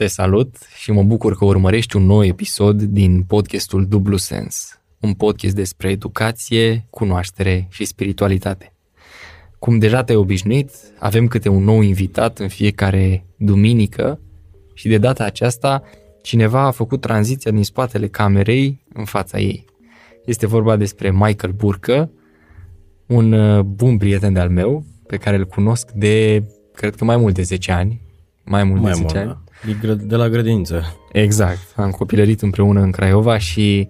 Te salut și mă bucur că urmărești un nou episod din podcastul Dublu Sens, un podcast despre educație, cunoaștere și spiritualitate. Cum deja te-ai obișnuit, avem câte un nou invitat în fiecare duminică și de data aceasta cineva a făcut tranziția din spatele camerei în fața ei. Este vorba despre Michael Burcă, un uh, bun prieten de-al meu, pe care îl cunosc de, cred că mai mult de 10 ani, mai mult mai de 10 mult, ani. Da. De la grădință. Exact. Am copilărit împreună în Craiova și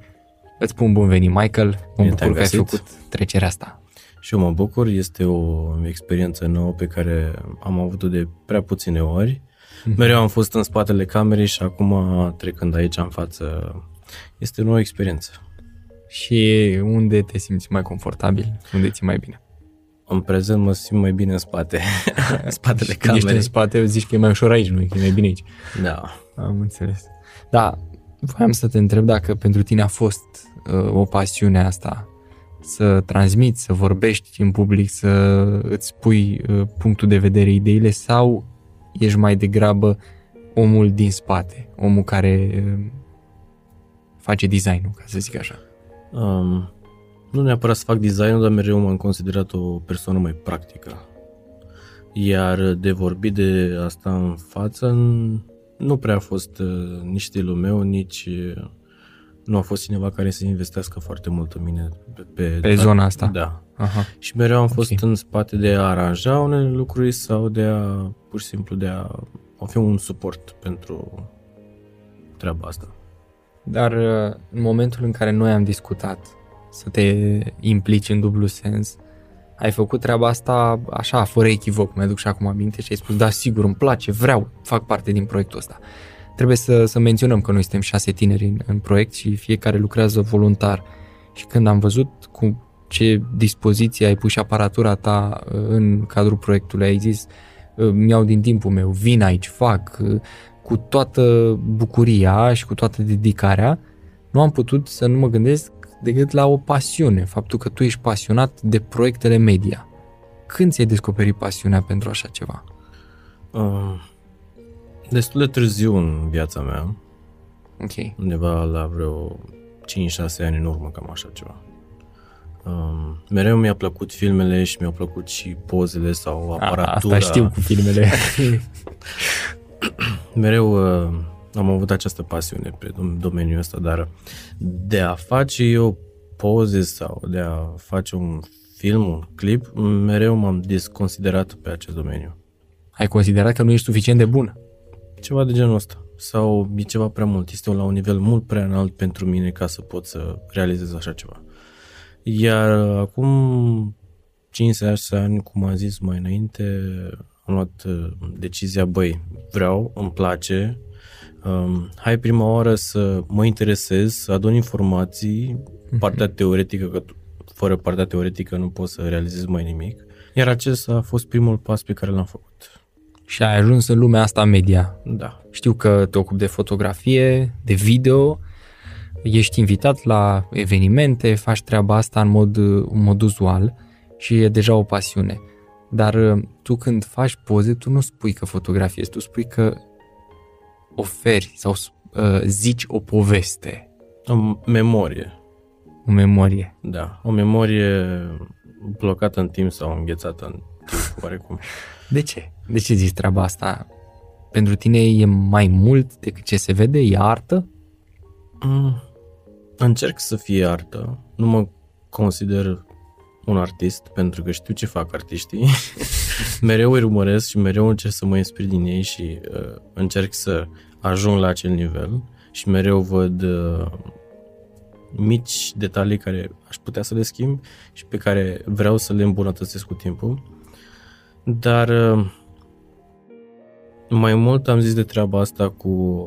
îți spun bun venit, Michael. Mă bucur că ai făcut trecerea asta. Și eu mă bucur, este o experiență nouă pe care am avut-o de prea puține ori. Mm-hmm. Mereu am fost în spatele camerei și acum trecând aici în față, este o nouă experiență. Și unde te simți mai confortabil? Unde ți mai bine? În prezent mă simt mai bine în spate, în spatele camerei. Ești în spate, zici că e mai ușor aici, nu că e mai bine aici. Da. Am înțeles. Da, voiam să te întreb dacă pentru tine a fost uh, o pasiune asta să transmiți, să vorbești în public, să îți pui uh, punctul de vedere, ideile sau ești mai degrabă omul din spate, omul care uh, face designul, ca să zic așa? Um, nu neapărat să fac designul, dar mereu m-am considerat o persoană mai practică. Iar de vorbit de asta în față, nu prea a fost uh, nici stilul meu, nici uh, nu a fost cineva care să investească foarte mult în mine pe, pe, pe zona asta. Da. Aha. Și mereu am fost okay. în spate de a aranja unele lucruri sau de a, pur și simplu, de a, a fi un suport pentru treaba asta. Dar uh, în momentul în care noi am discutat să te implici în dublu sens, ai făcut treaba asta așa, fără echivoc, mi-aduc și acum aminte și ai spus, da, sigur, îmi place, vreau, fac parte din proiectul ăsta. Trebuie să, să menționăm că noi suntem șase tineri în, în proiect și fiecare lucrează voluntar. Și când am văzut cu ce dispoziție ai pus și aparatura ta uh, în cadrul proiectului, ai zis, uh, mi-au din timpul meu, vin aici, fac, uh, cu toată bucuria și cu toată dedicarea, nu am putut să nu mă gândesc decât la o pasiune, faptul că tu ești pasionat de proiectele media. Când ți-ai descoperit pasiunea pentru așa ceva? Uh, destul de târziu în viața mea. Ok. Undeva la vreo 5-6 ani în urmă, cam așa ceva. Uh, mereu mi-a plăcut filmele și mi-au plăcut și pozele sau aparatura. A, asta știu cu filmele. mereu uh, am avut această pasiune pe domeniul ăsta, dar de a face eu poze sau de a face un film, un clip, mereu m-am desconsiderat pe acest domeniu. Ai considerat că nu ești suficient de bun? Ceva de genul ăsta. Sau e ceva prea mult. Este la un nivel mult prea înalt pentru mine ca să pot să realizez așa ceva. Iar acum 5-6 ani, cum am zis mai înainte, am luat uh, decizia, băi, vreau, îmi place, um, hai prima oară să mă interesez, să adun informații, mhm. partea teoretică, că fără partea teoretică nu pot să realizez mai nimic. Iar acesta a fost primul pas pe care l-am făcut. Și ai ajuns în lumea asta media. Da. Știu că te ocupi de fotografie, de video, ești invitat la evenimente, faci treaba asta în mod, în mod uzual și e deja o pasiune. Dar uh, tu când faci poze, tu nu spui că fotografiezi, tu spui că oferi sau uh, zici o poveste. O memorie. O memorie. Da, o memorie blocată în timp sau înghețată în timp, oarecum. De ce? De ce zici treaba asta? Pentru tine e mai mult decât ce se vede? E artă? Mm, încerc să fie artă. Nu mă consider un artist pentru că știu ce fac artiștii. mereu îi urmăresc și mereu încerc să mă inspir din ei și uh, încerc să ajung la acel nivel și mereu văd uh, mici detalii care aș putea să le schimb și pe care vreau să le îmbunătățesc cu timpul. Dar uh, mai mult am zis de treaba asta cu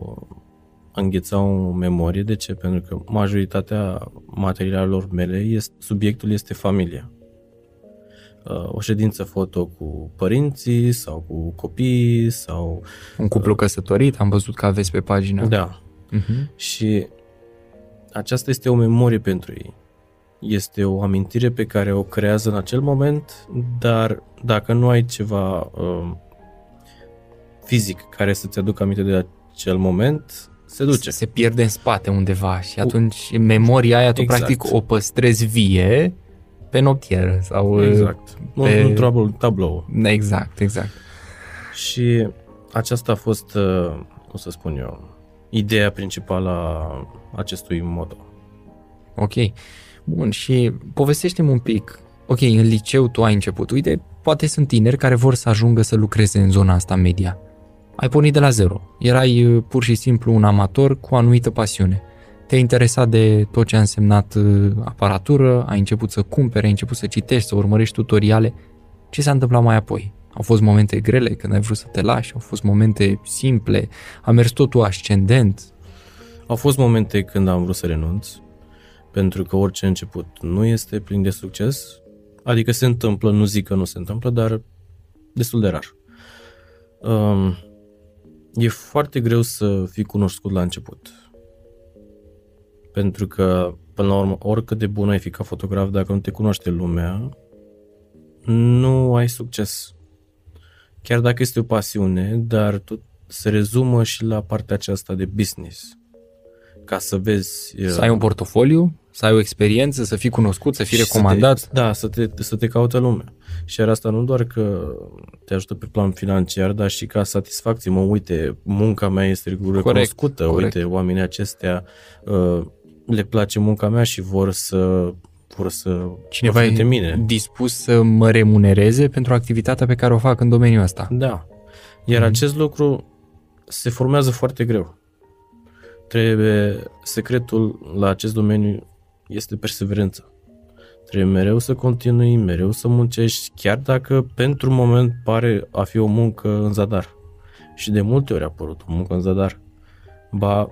a îngheța o memorie. De ce? Pentru că majoritatea materialelor mele, este, subiectul este familia. Uh, o ședință foto cu părinții sau cu copiii sau... Un cuplu căsătorit, am văzut că aveți pe pagină. Da. Uh-huh. Și aceasta este o memorie pentru ei. Este o amintire pe care o creează în acel moment, dar dacă nu ai ceva uh, fizic care să-ți aducă aminte de acel moment se duce. Se pierde în spate undeva și atunci memoria aia tu Exact. practic o păstrezi vie pe noptieră sau... Exact. Nu, pe- nu tablou, tablou. Exact, exact. Și aceasta a fost, uh, cum să spun eu, ideea principală a acestui modo. Ok. Bun, și povestește-mi un pic. Ok, în liceu tu ai început. Uite, poate sunt tineri care vor să ajungă să lucreze în zona asta media. Ai pornit de la zero. Erai uh, pur și simplu un amator cu o anumită pasiune. Te-ai interesat de tot ce a însemnat uh, aparatură, ai început să cumpere, ai început să citești, să urmărești tutoriale. Ce s-a întâmplat mai apoi? Au fost momente grele când ai vrut să te lași, au fost momente simple, a mers totul ascendent. Au fost momente când am vrut să renunț, pentru că orice început nu este plin de succes, adică se întâmplă, nu zic că nu se întâmplă, dar destul de rar. Um, e foarte greu să fii cunoscut la început. Pentru că, până la urmă, oricât de bun ai fi ca fotograf, dacă nu te cunoaște lumea, nu ai succes. Chiar dacă este o pasiune, dar tot se rezumă și la partea aceasta de business. Ca să vezi... Să ai un portofoliu, să ai o experiență, să fii cunoscut, să fii și recomandat. Să te, da, să te, să te caute lumea. Și iar asta nu doar că te ajută pe plan financiar, dar și ca satisfacție. Mă, uite, munca mea este recunoscută, corect. uite, oamenii acestea uh, le place munca mea și vor să vor să Cineva profite e mine. dispus să mă remunereze pentru activitatea pe care o fac în domeniul ăsta. Da. Iar Mhm. acest lucru se formează foarte greu. Trebuie, secretul la acest domeniu este perseverența. Trebuie mereu să continui, mereu să muncești, chiar dacă pentru moment pare a fi o muncă în zadar. Și de multe ori a apărut o muncă în zadar. Ba,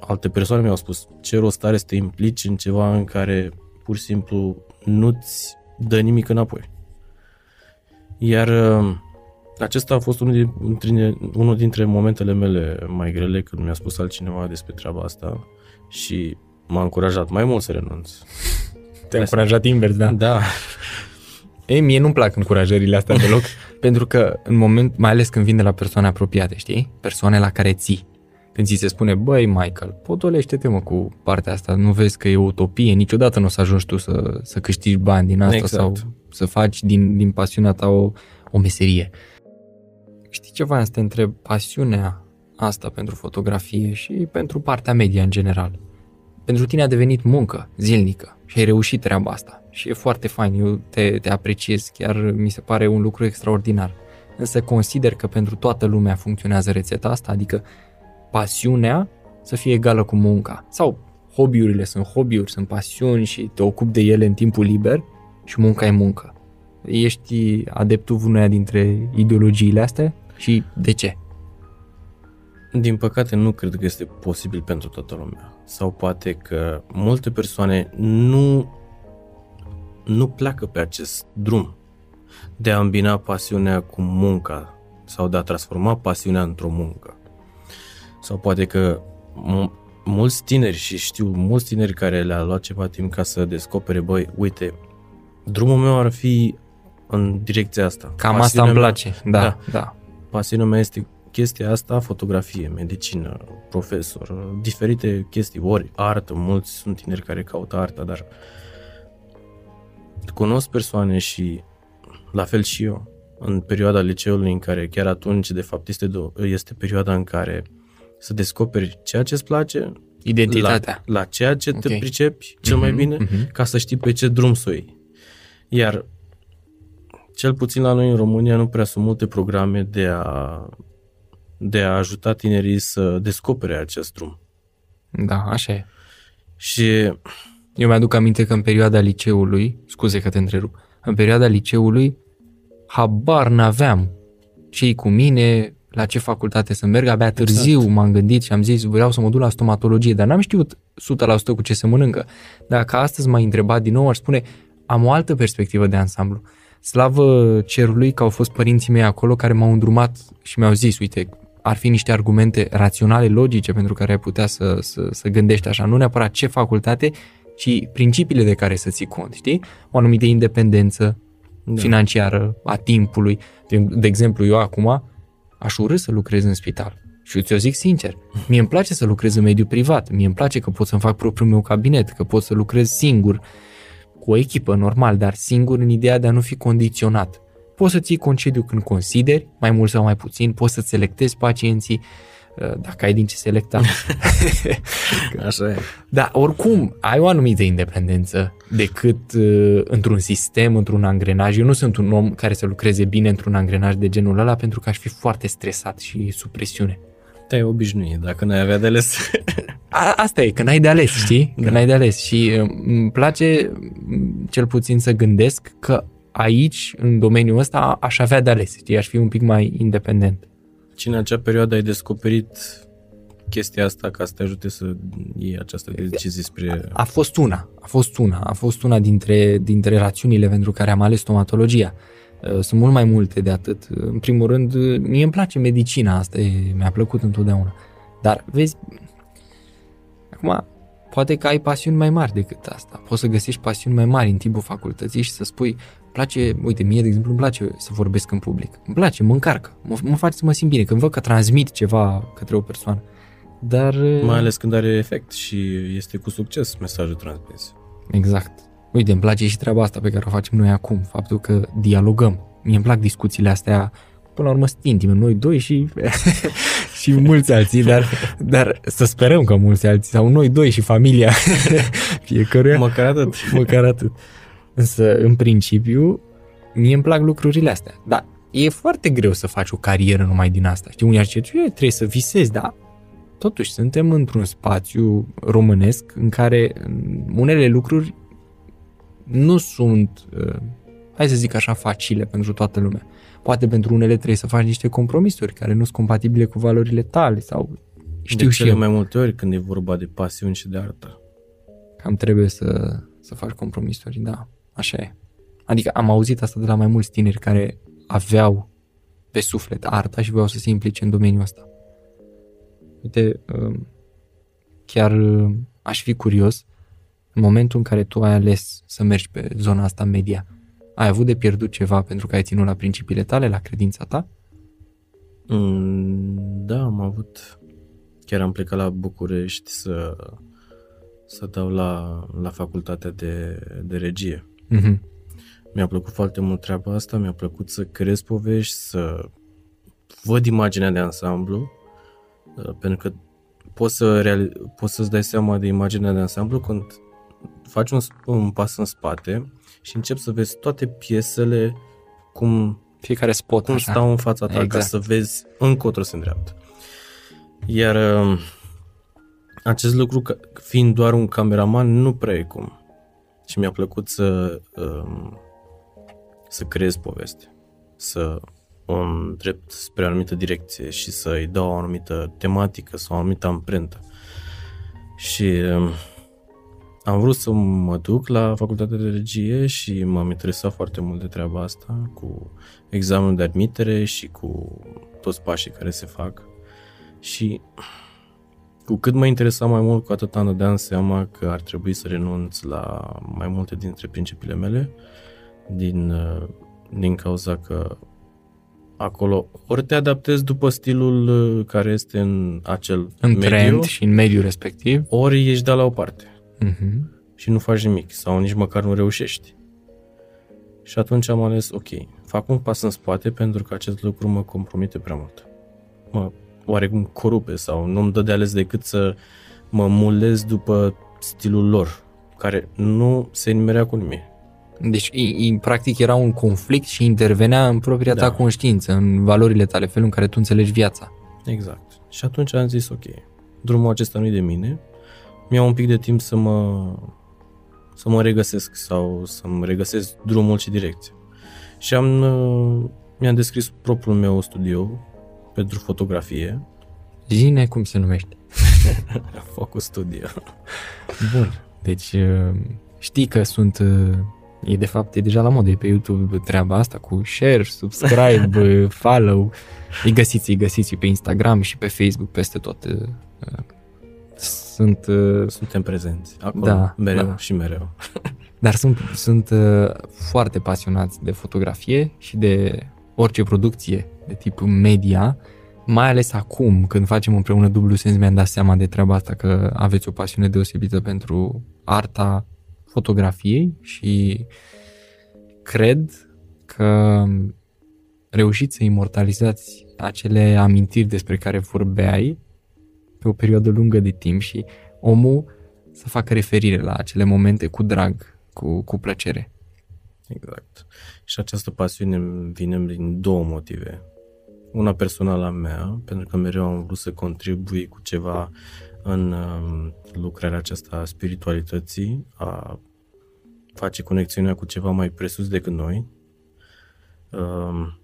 alte persoane mi-au spus, ce rost are să te implici în ceva în care pur și simplu nu-ți dă nimic înapoi. Iar uh, acesta a fost unul dintre, unul dintre momentele mele mai grele când mi-a spus altcineva despre treaba asta și m-a încurajat mai mult să renunț. Te-a încurajat invers, da? Da, Ei, mie nu-mi plac încurajările astea deloc, pentru că în moment, mai ales când vin de la persoane apropiate, știi? Persoane la care ții. Când ți se spune, băi, Michael, potolește-te mă cu partea asta, nu vezi că e o utopie, niciodată nu o să ajungi tu să, să câștigi bani din asta Exact. sau să faci din, din pasiunea ta o, o meserie. Știi ce voiam să te întreb? Pasiunea asta pentru fotografie și pentru partea media în general. Pentru tine a devenit muncă zilnică și ai reușit treaba asta și e foarte fain, eu te, te apreciez, chiar mi se pare un lucru extraordinar. Însă consider că pentru toată lumea funcționează rețeta asta, adică pasiunea să fie egală cu munca. Sau hobby-urile sunt hobby-uri, sunt pasiuni și te ocupi de ele în timpul liber și munca e muncă. Ești adeptul uneia dintre ideologiile astea și de ce? din păcate nu cred că este posibil pentru toată lumea. Sau poate că multe persoane nu, nu pleacă pe acest drum de a îmbina pasiunea cu munca sau de a transforma pasiunea într-o muncă. Sau poate că m- mulți tineri și știu mulți tineri care le-a luat ceva timp ca să descopere, băi, uite, drumul meu ar fi în direcția asta. Cam asta Pasiunea îmi mea- place. Da, da. da. pasiunea mea este chestia asta, fotografie, medicină, profesor, diferite chestii, ori artă, mulți sunt tineri care caută arta, dar cunosc persoane și la fel și eu, în perioada liceului în care chiar atunci, de fapt, este, do- este perioada în care să descoperi ceea ce îți place, Identitatea. la, la ceea ce te Ok. pricepi cel mai Mhm, bine, mhm. ca să știi pe ce drum să o iei. Iar cel puțin la noi în România nu prea sunt multe programe de a, de a ajuta tinerii să descopere acest drum. Da, așa e. Și Eu mi-aduc aminte că în perioada liceului, scuze că te întrerup, în perioada liceului, habar n-aveam cei cu mine, la ce facultate să merg, abia târziu Exact. m-am gândit și am zis vreau să mă duc la stomatologie, dar n-am știut 100% cu ce se mănâncă. Dacă astăzi m-ai întrebat din nou, aș spune am o altă perspectivă de ansamblu. Slavă cerului că au fost părinții mei acolo care m-au îndrumat și mi-au zis, uite, ar fi niște argumente raționale, logice pentru care ai putea să, să, să gândești așa, nu neapărat ce facultate, ci principiile de care să ții cont, știi? O anumită independență da. financiară a timpului. De, de exemplu, eu acum aș urâ să lucrez în spital. Și ți-o zic sincer, mie îmi place să lucrez în mediul privat, mie îmi place că pot să-mi fac propriul meu cabinet, că pot să lucrez singur, cu o echipă normal, dar singur în ideea de a nu fi condiționat. Poți să ții concediu când consideri, mai mult sau mai puțin, poți să selectezi pacienții, uh, dacă ai din ce selecta. Așa e. Dar oricum, ai o anumită independență decât uh, într-un sistem, într-un angrenaj. Eu nu sunt un om care să lucreze bine într-un angrenaj de genul ăla pentru că aș fi foarte stresat și sub presiune. Te-ai obișnuit, dacă n-ai avea de ales. A, asta e, că n-ai de ales, știi? Că Da. n-ai de ales și uh, îmi place m, cel puțin să gândesc că aici, în domeniul ăsta, aș avea de ales, știi? Aș fi un pic mai independent. Și în acea perioadă ai descoperit chestia asta ca să te ajute să iei această decizie spre... A fost una, a fost una, a fost una dintre, dintre rațiunile pentru care am ales stomatologia. Uh, Sunt mult mai multe de atât. În primul rând, uh, mie îmi place medicina, asta e, mi-a plăcut întotdeauna. Dar, vezi, acum, poate că ai pasiuni mai mari decât asta. Poți să găsești pasiuni mai mari în timpul facultății și să spui, place, uite, mie, de exemplu, îmi place să vorbesc în public. Îmi place, mă încarcă, mă, mă face să mă simt bine, când văd că transmit ceva către o persoană. Dar... uh, Mai ales când are efect și este cu succes mesajul transmis. Exact. Uite, îmi place și treaba asta pe care o facem noi acum, faptul că dialogăm. Mie îmi plac discuțiile astea, până la urmă sunt intime, noi doi și, și mulți alții, dar, dar să sperăm că mulți alții, sau noi doi și familia fiecăruia, Măcar atât. măcar atât. Însă, în principiu, mie îmi plac lucrurile astea. Dar e foarte greu să faci o carieră numai din asta. Știi, unii ar zice, "E, trebuie să visezi, dar totuși suntem într-un spațiu românesc în care mm, unele lucruri nu sunt, uh, hai să zic așa, facile pentru toată lumea. Poate pentru unele trebuie să faci niște compromisuri care nu sunt compatibile cu valorile tale sau știu de și cele eu. mai multe ori când e vorba de pasiuni și de artă. Cam trebuie să, să faci compromisuri, da, așa e. Adică am auzit asta de la mai mulți tineri care aveau pe suflet arta și voiau să se implice în domeniul ăsta. Uite, um, chiar um, aș fi curios, în momentul în care tu ai ales să mergi pe zona asta media, ai avut de pierdut ceva pentru că ai ținut la principiile tale, la credința ta? Mm, Da, am avut... Chiar am plecat la București să, să dau la, la facultatea de, de regie. Mm-hmm. Mi-a plăcut foarte mult treaba asta, mi-a plăcut să creez povești, să văd imaginea de ansamblu, uh, pentru că poți, să reali- poți să-ți dai seama de imaginea de ansamblu când faci un, sp- un pas în spate și începi să vezi toate piesele cum Fiecare spot cum așa. stau în fața ta exact. ca Exact. să vezi încotro se îndreaptă. Iar um, acest lucru, ca- fiind doar un cameraman, nu prea e cum. Și mi-a plăcut să, um, să creez poveste, să o îndrept spre o anumită direcție și să-i dau o anumită tematică sau o anumită amprentă. Și um, am vrut să mă duc la facultatea de regie și m-am interesat foarte mult de treaba asta, cu examenul de admitere și cu toți pașii care se fac. Și cu cât mă interesa mai mult, cu atât am dădeam seama că ar trebui să renunț la mai multe dintre principiile mele, din, uh, din cauza că acolo ori te adaptezi după stilul uh, care este în acel În mediu, trend și în mediul respectiv. ori ești dat la o parte Mm-hmm. și nu faci nimic sau nici măcar nu reușești. Și atunci am ales, ok, fac un pas în spate pentru că acest lucru mă compromite prea mult. Mă oarecum corupe sau nu-mi dă de ales decât să mă mulez după stilul lor, care nu se nimerea cu nimic. Deci, i- i- practic, era un conflict și intervenea în propria ta Da. conștiință, în valorile tale, felul în care tu înțelegi viața. Exact. Și atunci am zis, ok, drumul acesta nu e de mine, mi-au un pic de timp să mă, să mă regăsesc sau să-mi regăsesc drumul și direcția. Și am, uh, mi-am descris propriul meu studio pentru fotografie, Zine cum se numește. Focus Studio. Bun. Deci, uh, știi că sunt... uh, E de fapt, e deja la modă, e pe YouTube treaba asta cu share, subscribe, uh, follow. Îi găsiți, îi găsiți pe Instagram și pe Facebook, peste tot. uh, uh, Sunt uh, Suntem prezenți acolo, Da, mereu da. și mereu. Dar sunt, sunt uh, foarte pasionați de fotografie și de orice producție de tip media mai ales acum, când facem împreună dublu sens, mi-am dat seama de treaba asta, că aveți o pasiune deosebită pentru arta fotografiei și cred că reușiți să imortalizați acele amintiri despre care vorbeai pe o perioadă lungă de timp și omul să facă referire la acele momente cu drag, cu, cu plăcere. Exact. Și această pasiune vine din două motive. Una personală a mea, pentru că mereu am vrut să contribui cu ceva în um, lucrarea aceasta a spiritualității, a face conexiunea cu ceva mai presus decât noi. Um,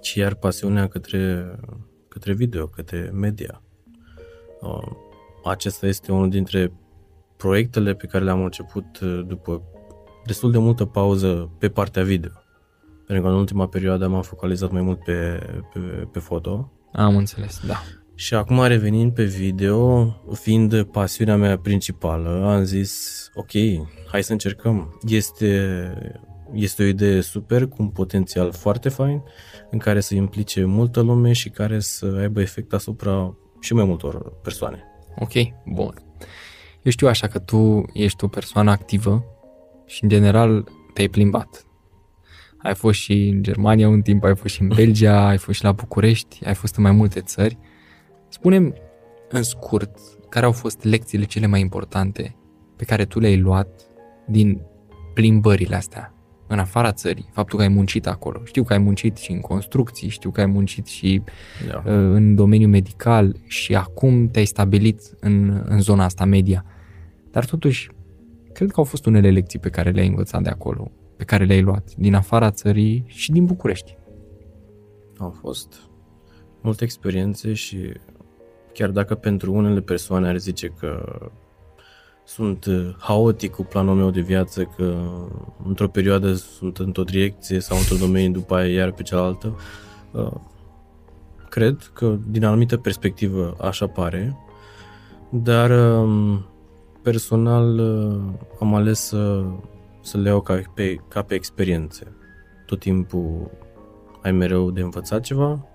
și iar pasiunea către, către video, către media. Um, acesta este unul dintre proiectele pe care le-am început uh, după destul de multă pauză pe partea video. Pentru că în ultima perioadă m-am focalizat mai mult pe, pe, pe foto. Am înțeles, da. Și acum revenind pe video, fiind pasiunea mea principală, am zis, ok, hai să încercăm. Este, este o idee super, cu un potențial foarte fain, în care să implice multă lume și care să aibă efect asupra și mai multor persoane. Ok, bun. Eu știu așa că tu ești o persoană activă și în general te-ai plimbat. Ai fost și în Germania un timp, ai fost și în Belgia, ai fost și la București, ai fost în mai multe țări. Spunem în scurt care au fost lecțiile cele mai importante pe care tu le-ai luat din plimbările astea în afara țării, faptul că ai muncit acolo. Știu că ai muncit și în construcții, știu că ai muncit și da. uh, în domeniul medical și acum te-ai stabilit în, în zona asta media. Dar totuși, cred că au fost unele lecții pe care le-ai învățat de acolo, pe care le-ai luat din afara țării și din București. Au fost multe experiențe și chiar dacă pentru unele persoane ar zice că sunt uh, haotic cu planul meu de viață, că într-o perioadă sunt într-o direcție sau într-o domeniu, după aia iar pe cealaltă. Uh, cred că din anumită perspectivă așa pare, dar um, personal uh, am ales să, să le iau ca pe, ca pe experiențe. Tot timpul ai mereu de învățat ceva,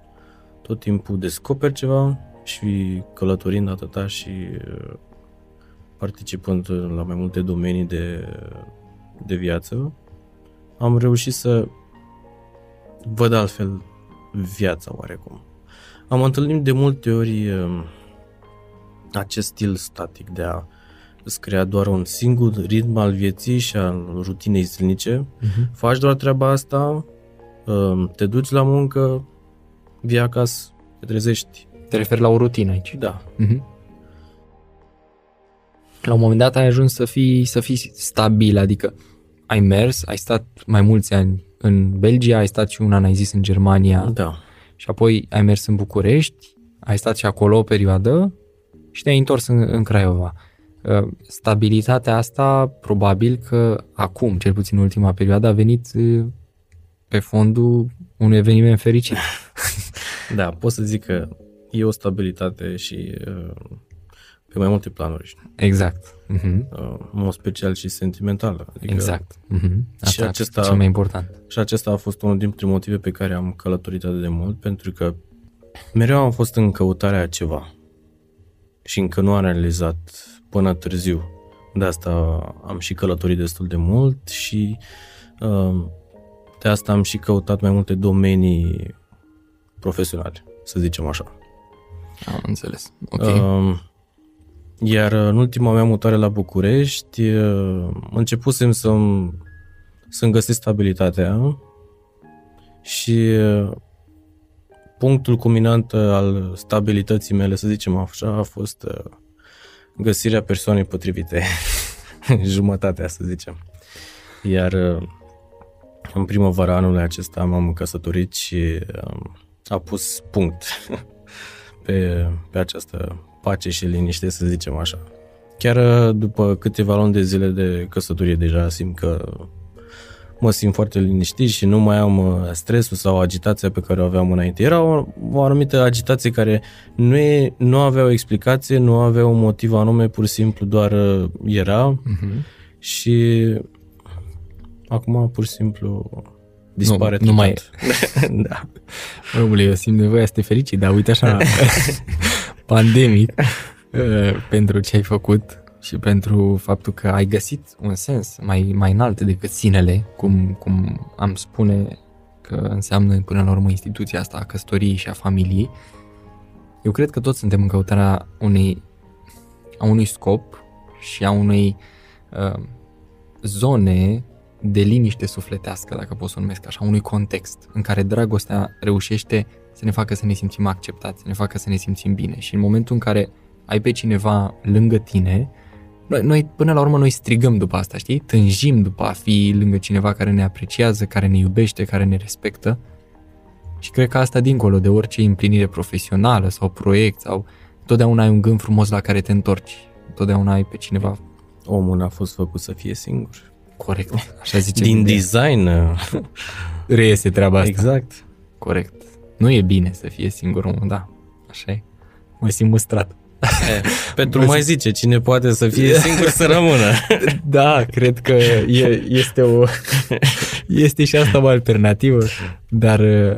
tot timpul descoperi ceva și călătorind atâta și participând la mai multe domenii de, de viață, am reușit să văd altfel viața oarecum. Am întâlnit de multe ori um, acest stil static de a îți crea doar un singur ritm al vieții și al rutinei zilnice. Uh-huh. Faci doar treaba asta, um, te duci la muncă, vii acasă, te trezești. Te referi la o rutină aici? Da. Uh-huh la un moment dat ai ajuns să fii, să fii stabil, adică ai mers, ai stat mai mulți ani în Belgia, ai stat și un an, ai zis, în Germania. Da. Și apoi ai mers în București, ai stat și acolo o perioadă și te-ai întors în, în Craiova. Uh, stabilitatea asta, probabil că acum, cel puțin în ultima perioadă, a venit uh, pe fondul unui eveniment fericit. da, pot să zic că e o stabilitate și uh, pe mai multe planuri. Exact. Uh-huh. în mod special și sentimental. Adică exact. Uh-huh. Asta și acesta, cel mai important. Și acesta a fost unul dintre motive pe care am călătorit atât de mult, pentru că mereu am fost în căutarea ceva și încă nu am realizat până târziu. De asta am și călătorit destul de mult și uh, de asta am și căutat mai multe domenii profesionale, să zicem așa. Am înțeles. Ok. Uh, iar în ultima mea mutare la București, uh, începusem să-mi, să-mi găsesc stabilitatea și uh, punctul culminant al stabilității mele, să zicem așa, a fost uh, găsirea persoanei potrivite, jumătatea, să zicem. Iar în primăvara anului acesta m-am căsătorit și a pus punct pe, pe această pace și liniște, să zicem așa. Chiar uh, după câteva luni de zile de căsătorie deja simt că mă simt foarte liniștit și nu mai am uh, stresul sau agitația pe care o aveam înainte. Era o, o anumită agitație care nu, e, nu avea o explicație, nu avea un motiv anume, pur și simplu doar uh, era uh-huh. și acum pur și simplu dispare Nu- nu mai treptat. da. Omule, eu simt nevoia să te fericit, dar uite așa, pandemic, uh, pentru ce ai făcut și pentru faptul că ai găsit un sens mai, mai înalt decât sinele, cum, cum am spune că înseamnă până la urmă instituția asta a căsătoriei și a familiei. Eu cred că toți suntem în căutarea unei, a unui scop și a unei uh, zone de liniște sufletească, dacă pot să o numesc așa, unui context în care dragostea reușește să ne facă să ne simțim acceptați, să ne facă să ne simțim bine. Și în momentul în care ai pe cineva lângă tine, noi, noi până la urmă noi strigăm după asta, știi? Tânjim după a fi lângă cineva care ne apreciază, care ne iubește, care ne respectă. Și cred că asta dincolo de orice împlinire profesională sau proiect sau totdeauna ai un gând frumos la care te întorci. Totdeauna ai pe cineva Omul n-a fost făcut să fie singur. corect. Așa zice Din Biblia. design. reiese treaba asta. Exact. Corect. Nu e bine să fie singur omul, da. Așa e. Mă simt mustrat. E, Petru mai zice, cine poate să fie singur să rămână. Da, cred că e, este o este și asta o alternativă, dar uh,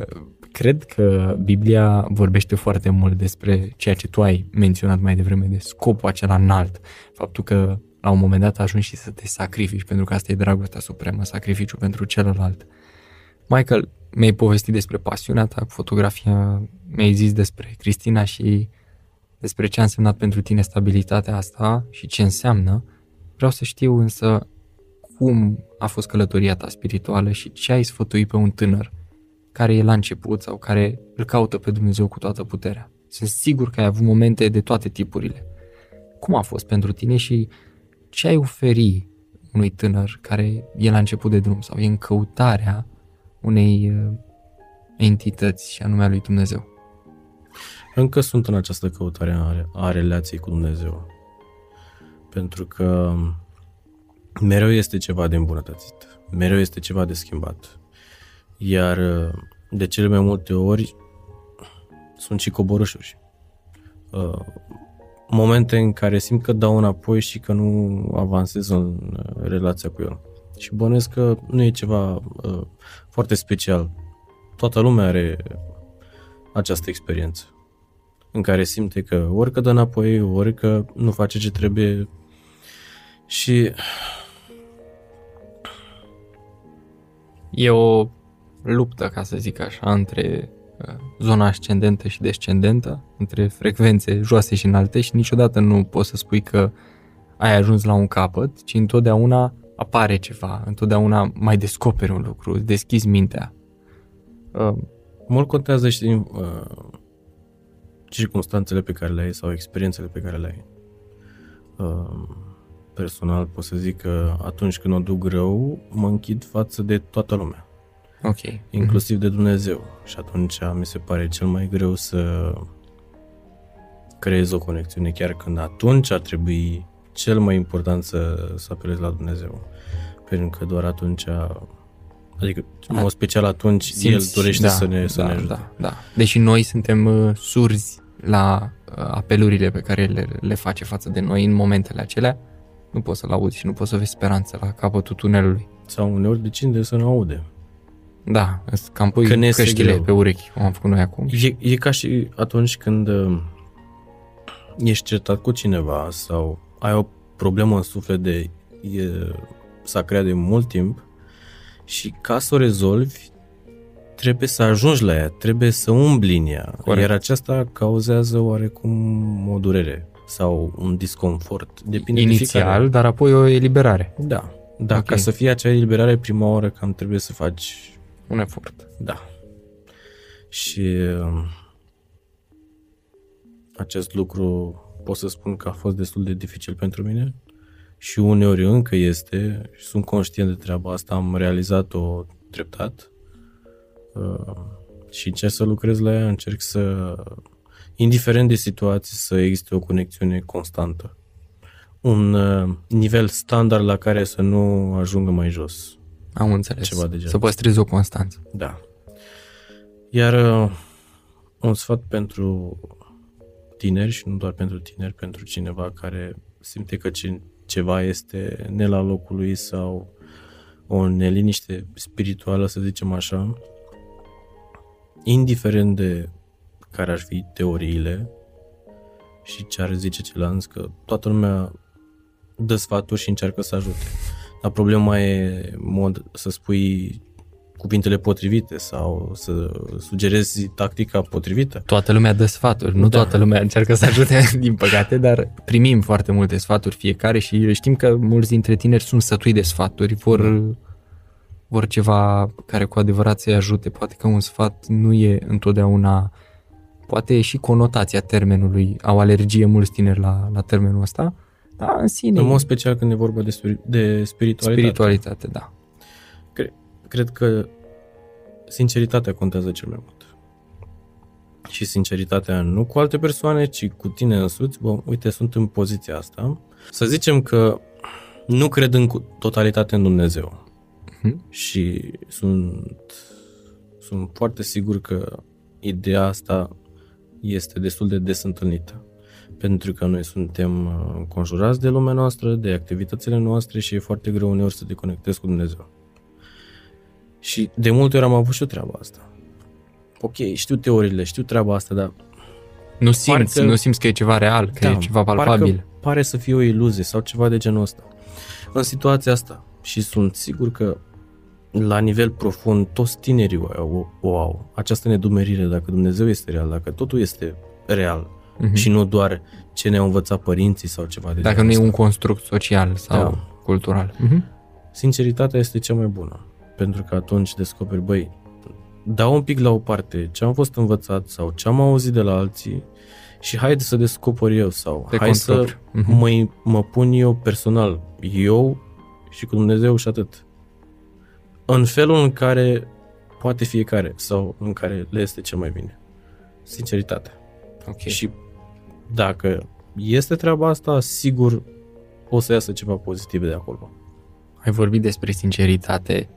cred că Biblia vorbește foarte mult despre ceea ce tu ai menționat mai devreme, de scopul acela înalt, faptul că la un moment dat ajungi și să te sacrifici, pentru că asta e dragostea supremă, sacrificiu pentru celălalt. Michael, mi-ai povestit despre pasiunea ta cu fotografia, mi-ai zis despre Cristina și despre ce a însemnat pentru tine stabilitatea asta și ce înseamnă. Vreau să știu însă cum a fost călătoria ta spirituală și ce ai sfătui pe un tânăr care e la început sau care îl caută pe Dumnezeu cu toată puterea. Sunt sigur că ai avut momente de toate tipurile. Cum a fost pentru tine și ce ai oferi unui tânăr care e la început de drum sau e în căutarea unei uh, entități și anume a lui Dumnezeu? Încă sunt în această căutare a, a relației cu Dumnezeu. Pentru că mereu este ceva de îmbunătățit. Mereu este ceva de schimbat. Iar de cele mai multe ori sunt și coborâșuri. Uh, Momente în care simt că dau înapoi și că nu avansez în uh, relația cu el. Și bănuiesc că nu e ceva uh, foarte special. Toată lumea are această experiență în care simte că ori că dă înapoi, ori că nu face ce trebuie și E o luptă, ca să zic așa, între uh, zona ascendentă și descendentă, între frecvențe joase și înalte și niciodată nu poți să spui că ai ajuns la un capăt, ci întotdeauna apare ceva, întotdeauna mai descoperi un lucru, îți deschizi mintea. Uh, mult contează și uh, circunstanțele pe care le ai sau experiențele pe care le ai. Uh, personal pot să zic că atunci când o duc rău, mă închid față de toată lumea, ok. inclusiv de Dumnezeu. Și atunci mi se pare cel mai greu să creez o conexiune, chiar când atunci ar trebui cel mai important să, să apelezi la Dumnezeu. Pentru că doar atunci, adică în mod special atunci, Simți- El dorește da, să ne, să da, ne ajute. Da, da. Deși noi suntem uh, surzi la uh, apelurile pe care le, le face față de noi în momentele acelea, nu poți să-l auzi și nu poți să vezi speranță la capătul tunelului. Sau uneori decide să nu aude. Da, îți cam pui Că ne este căștile greu. pe urechi, cum am făcut noi acum. E, e ca și atunci când uh, ești certat cu cineva sau ai o problemă în suflet de e, s-a creat de mult timp și ca să o rezolvi trebuie să ajungi la ea, trebuie să umbli în ea. Corect. Iar aceasta cauzează oarecum o durere sau un disconfort. Depinde de Inițial, fiecare. dar apoi o eliberare, Da. Da, Ok. ca să fie acea eliberare prima oară cam trebuie să faci un efort. da. Și um, acest lucru pot să spun că a fost destul de dificil pentru mine și uneori încă este și sunt conștient de treaba asta, am realizat-o treptat uh, și încerc să lucrez la ea, încerc să, indiferent de situații, să existe o conexiune constantă. Un uh, nivel standard la care să nu ajungă mai jos. Am înțeles. Ceva de genul. Să păstrezi o constanță. Da. Iar uh, un sfat pentru tineri și nu doar pentru tineri, pentru cineva care simte că ce- ceva este ne la locul lui sau o neliniște spirituală, să zicem așa, indiferent de care ar fi teoriile și ce ar zice celălalt, că toată lumea dă sfaturi și încearcă să ajute. Dar problema e mod să spui cuvintele potrivite sau să sugerezi tactica potrivită. Toată lumea dă sfaturi, nu da. toată lumea încearcă să ajute, din păcate, dar primim foarte multe sfaturi fiecare și știm că mulți dintre tineri sunt sătui de sfaturi, vor, da. vor ceva care cu adevărat să-i ajute. Poate că un sfat nu e întotdeauna, poate e și conotația termenului, au alergie mulți tineri la, la termenul ăsta, dar în sine... În mod special când e vorba de, spiri- de spiritualitate. Spiritualitate, da cred că sinceritatea contează cel mai mult. Și sinceritatea nu cu alte persoane, ci cu tine însuți. Bă, uite, sunt în poziția asta. Să zicem că nu cred în totalitate în Dumnezeu. Uh-huh. Și sunt, sunt foarte sigur că ideea asta este destul de des întâlnită. Pentru că noi suntem uh, conjurați de lumea noastră, de activitățile noastre și e foarte greu uneori să te conectezi cu Dumnezeu. Și de multe ori am avut și o treaba asta. Ok, știu teoriile, știu treaba asta, dar... Nu simți, parcă, nu simți că e ceva real, că da, e ceva palpabil. pare să fie o iluzie sau ceva de genul ăsta. În situația asta, și sunt sigur că la nivel profund toți tinerii o, o au, această nedumerire, dacă Dumnezeu este real, dacă totul este real uh-huh. și nu doar ce ne-au învățat părinții sau ceva de Dacă nu e un construct social sau da. cultural. Uh-huh. Sinceritatea este cea mai bună pentru că atunci descoperi, băi, dau un pic la o parte ce am fost învățat sau ce am auzit de la alții și haide să descoper eu sau Te hai control. să uh-huh. mă, mă pun eu personal, eu și cu Dumnezeu și atât. În felul în care poate fiecare sau în care le este cel mai bine. Sinceritate. Okay. Și dacă este treaba asta, sigur o să iasă ceva pozitiv de acolo. Ai vorbit despre sinceritate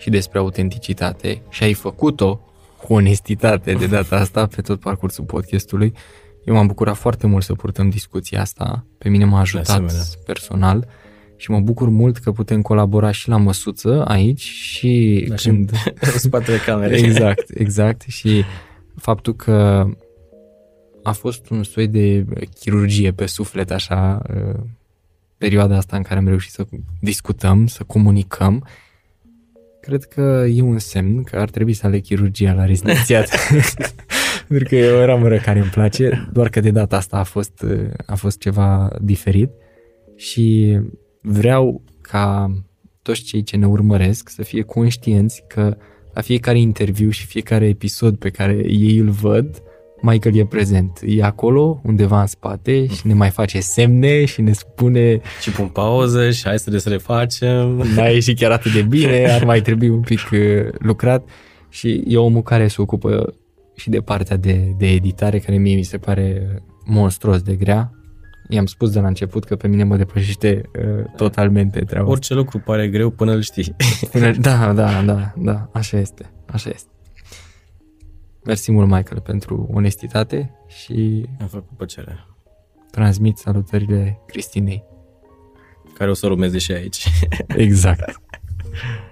și despre autenticitate și ai făcut-o cu onestitate de data asta pe tot parcursul podcastului. Eu m-am bucurat foarte mult să purtăm discuția asta. Pe mine m-a ajutat personal și mă bucur mult că putem colabora și la măsuță aici și da, când... în spatele camerei. Exact, exact. Și faptul că a fost un soi de chirurgie pe suflet, așa, uh, perioada asta în care am reușit să discutăm, să comunicăm Cred că e un semn că ar trebui să aleg chirurgia la rezidențiat. Pentru că e o ramură care îmi place, doar că de data asta a fost, a fost ceva diferit și vreau ca toți cei ce ne urmăresc să fie conștienți că la fiecare interviu și fiecare episod pe care ei îl văd, Michael e prezent. E acolo, undeva în spate și ne mai face semne și ne spune... Și pun pauză și hai să le refacem. N-a ieșit chiar atât de bine, ar mai trebui un pic uh, lucrat. Și e omul care se ocupă și de partea de, de editare, care mie mi se pare monstruos de grea. I-am spus de la început că pe mine mă depășește uh, totalmente treaba Orice lucru pare greu până îl știi. Până, da, da, da, da, așa este, așa este. Mersi mult, Michael, pentru onestitate și... Am făcut plăcere. Transmit salutările Cristinei. Care o să urmeze și aici. exact.